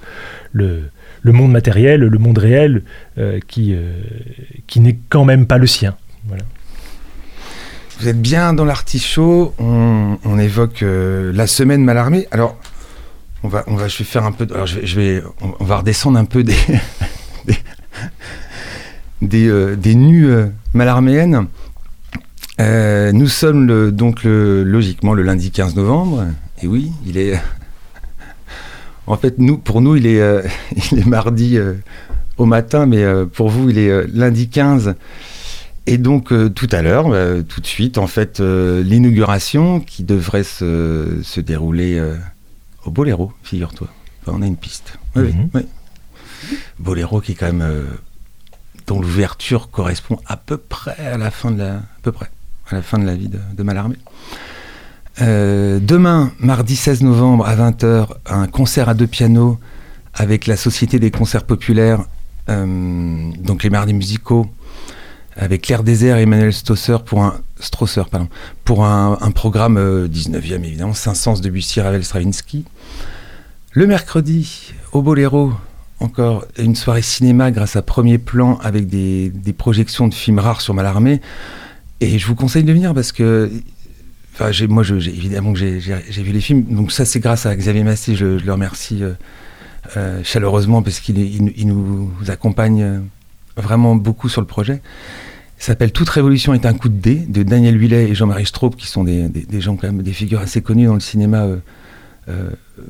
le, monde matériel, le monde réel, euh, qui, euh, qui n'est quand même pas le sien. Vous êtes bien dans l'artichaut, on, on évoque la semaine mal armée. Alors, on va, on va, je vais faire un peu. de- alors, je vais, on, va redescendre un peu des, <laughs> des, euh, des nues euh, malarméennes. Euh, nous sommes le- donc le, logiquement le lundi 15 novembre. Et oui, il est. <laughs> En fait, nous, pour nous, il est, <laughs> il est mardi au matin, mais pour vous, il est lundi 15. Et donc, euh, tout à l'heure, euh, tout de suite, en fait, euh, l'inauguration qui devrait se, se dérouler au Boléro, figure-toi. Enfin, on a une piste. Oui, oui, Mhm. oui. Boléro qui est quand même. Euh, dont l'ouverture correspond à peu près à la fin de la. À peu près. À la fin de la vie de, de Mallarmé. Euh, demain, mardi 16 novembre à 20h, un concert à deux pianos avec la Société des concerts populaires, euh, donc les mardis musicaux, avec Claire Désert et Emmanuel Stosser pour un, pardon, pour un, programme euh, 19e évidemment, Saint-Saëns, Debussy, Ravel, Stravinsky. Le mercredi, au Boléro, encore une soirée cinéma grâce à Premier Plan avec des, projections de films rares sur Mallarmé. Et je vous conseille de venir parce que Enfin, moi, je- évidemment que j'ai- vu les films. Donc ça, c'est grâce à Xavier Massé. Je, le remercie euh, euh, chaleureusement parce qu'il nous- accompagne euh, vraiment beaucoup sur le projet. Il s'appelle Toute révolution est un coup de dé de Daniel Huillet et Jean-Marie Straub, qui sont des, gens des figures assez connues dans le cinéma,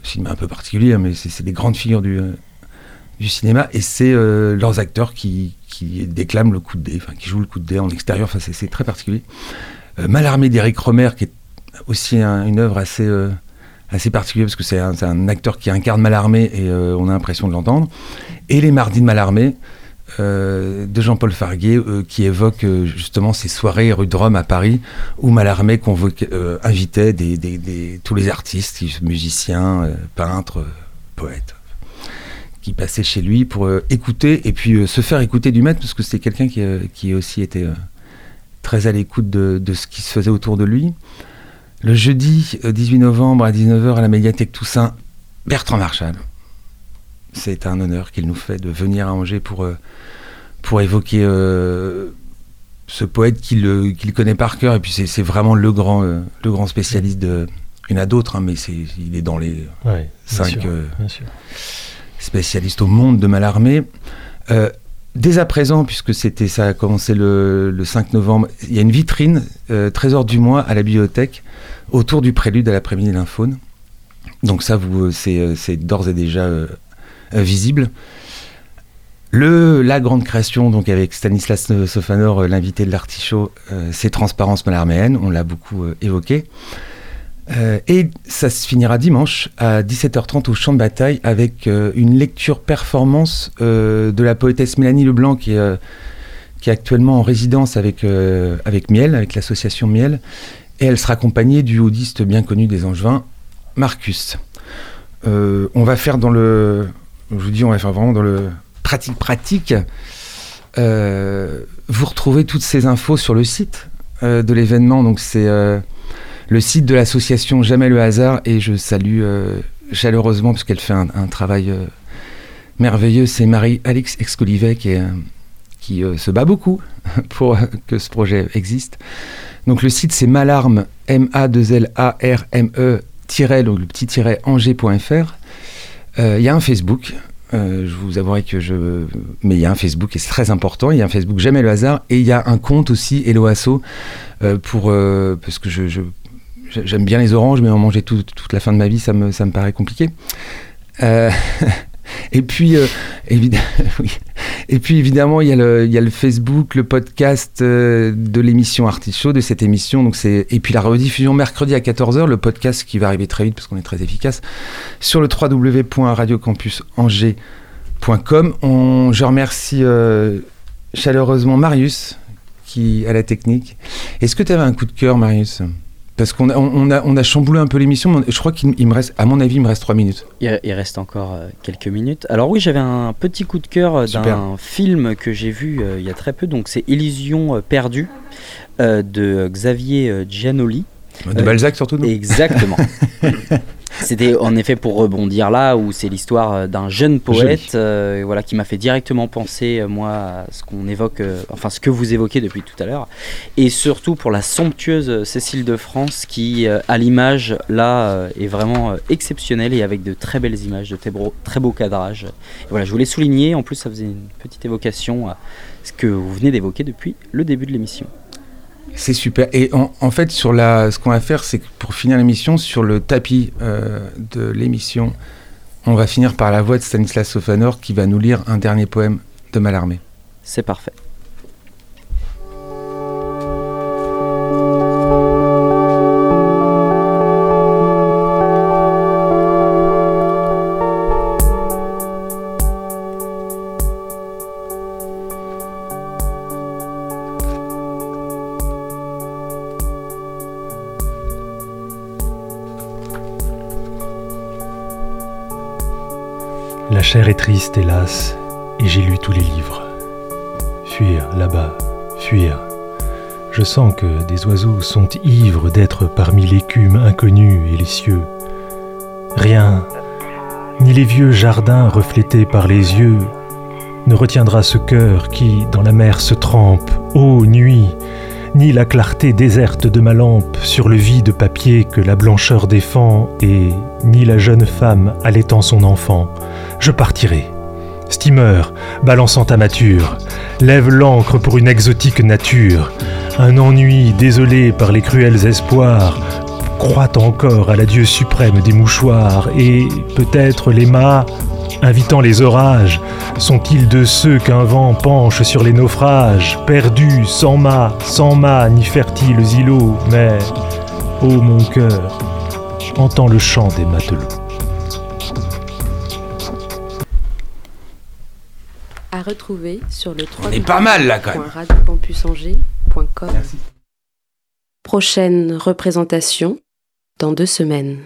cinéma un peu particulier, hein, mais c'est des grandes figures du, du cinéma. Et c'est euh, leurs acteurs qui, déclament le coup de dé, qui jouent le coup de dé en extérieur. Enfin, c'est- très particulier. Euh, Malarmé d'Éric Romer, qui est aussi un- une œuvre assez, euh, assez particulière, parce que c'est un, acteur qui incarne Malarmé et on a l'impression de l'entendre. Et Les Mardis de Malarmé, de Jean-Paul Farguier, euh, qui évoque justement ces soirées rue de Rome à Paris, où Malarmé invitait tous les artistes, musiciens, peintres, poètes, qui passaient chez lui pour euh, écouter et puis euh, se faire écouter du maître, parce que c'est quelqu'un qui, euh, qui aussi était très à l'écoute de, de ce qui se faisait autour de lui. Le jeudi euh, 18 novembre à 19h à la médiathèque Toussaint, Bertrand Marchal. C'est un honneur qu'il nous fait de venir à Angers pour, pour évoquer euh, ce poète qu'il connaît par cœur. Et puis c'est vraiment le grand, le grand spécialiste de... Il y en a d'autres, hein, mais il est dans les Ouais, bien cinq sûr, euh, bien sûr. Spécialistes au monde de Mallarmé. Euh, dès à présent, puisque c'était ça a commencé le, le 5 novembre, il y a une vitrine, euh, Trésor du mois, à la bibliothèque, autour du prélude à l'après-midi l'infaune. Donc ça, vous, euh, c'est, euh, c'est d'ores et déjà visible. Le, la grande création, donc avec Stanislas Sofanor, l'invité de l'artichaut, c'est Transparence Mallarméenne, on l'a beaucoup évoqué. Euh, et ça se finira dimanche à 17h30 au champ de bataille avec euh, une lecture performance euh, de la poétesse Mélanie Leblanc qui est, actuellement en résidence avec, avec Miel, avec l'association Miel. Et elle sera accompagnée du audiste bien connu des Angevins, Marcus. On va faire dans le. Je vous dis, on va faire vraiment dans le pratique-pratique. Vous retrouvez toutes ces infos sur le site de l'événement. Donc, c'est. Le site de l'association Jamais le hasard et je salue euh, chaleureusement parce qu'elle fait un, travail euh, merveilleux. C'est Marie-Alix Excolivet qui, euh, se bat beaucoup <laughs> pour que ce projet existe. Donc le site c'est malarme, M-A-2-L-A-R-M-E, tiret, donc le petit tiret angers.fr. Il y a un Facebook. je vous avouerai que je. Mais il y a un Facebook et c'est très important. Il y a un Facebook Jamais le hasard et il y a un compte aussi Hello pour parce que je- j'aime bien les oranges, mais en manger tout- toute la fin de ma vie, ça me, ça me paraît compliqué. Euh, <laughs> et puis, euh, évid- <laughs> oui. et puis évidemment, il y, a le, il y a le Facebook, le podcast euh, de l'émission Artichaut, de cette émission. Donc et puis la rediffusion mercredi à 14h, le podcast qui va arriver très vite parce qu'on est très efficace, sur le www.radiocampusangers.com. Je remercie chaleureusement Marius qui à la technique. Est-ce que tu avais un coup de cœur, Marius? Parce qu'on a, on, a, on a chamboulé un peu l'émission, mais je crois qu'il il me reste, à mon avis, il me reste trois minutes. Il, il reste encore euh, quelques minutes. Alors oui, j'avais un petit coup de cœur euh, d'un film que j'ai vu euh, il y a très peu. Donc c'est Illusion perdue de Xavier Giannoli. De Balzac surtout, non Exactement. <laughs> C'était en effet pour rebondir là où c'est l'histoire euh, d'un jeune poète euh, voilà, qui m'a fait directement penser, euh, moi, à ce qu'on évoque, euh, enfin ce que vous évoquez depuis tout à l'heure. Et surtout pour la somptueuse Cécile de France qui, euh, à l'image, là, euh, est vraiment euh, exceptionnelle et avec de très belles images, de très beaux, très beaux cadrages. Et voilà, je voulais souligner, en plus, ça faisait une petite évocation à ce que vous venez d'évoquer depuis le début de l'émission. C'est super. Et en, fait, sur la, ce qu'on va faire, c'est que pour finir l'émission, sur le tapis euh, de l'émission, on va finir par la voix de Stanislas Sofanor qui va nous lire un dernier poème de Mallarmé. C'est parfait. Chair est triste, hélas, et j'ai lu tous les livres. Fuir, là-bas, fuir. Je sens que des oiseaux sont ivres d'être parmi l'écume inconnue et les cieux. Rien, ni les vieux jardins reflétés par les yeux, ne retiendra ce cœur qui, dans la mer, se trempe, ô nuit, ni la clarté déserte de ma lampe sur le vide papier que la blancheur défend, et ni la jeune femme allaitant son enfant. Je partirai. Steamer, balançant ta mature, lève l'ancre pour une exotique nature. Un ennui désolé par les cruels espoirs, croit encore à la Dieu suprême des mouchoirs, et peut-être les mâts, invitant les orages, sont-ils de ceux qu'un vent penche sur les naufrages, perdus, sans mât, sans mât, ni fertiles îlots, mais, ô mon cœur, entends le chant des matelots. Retrouver sur le On est pas mal, là, quand même. radiocampusangers.com. Prochaine représentation dans deux semaines.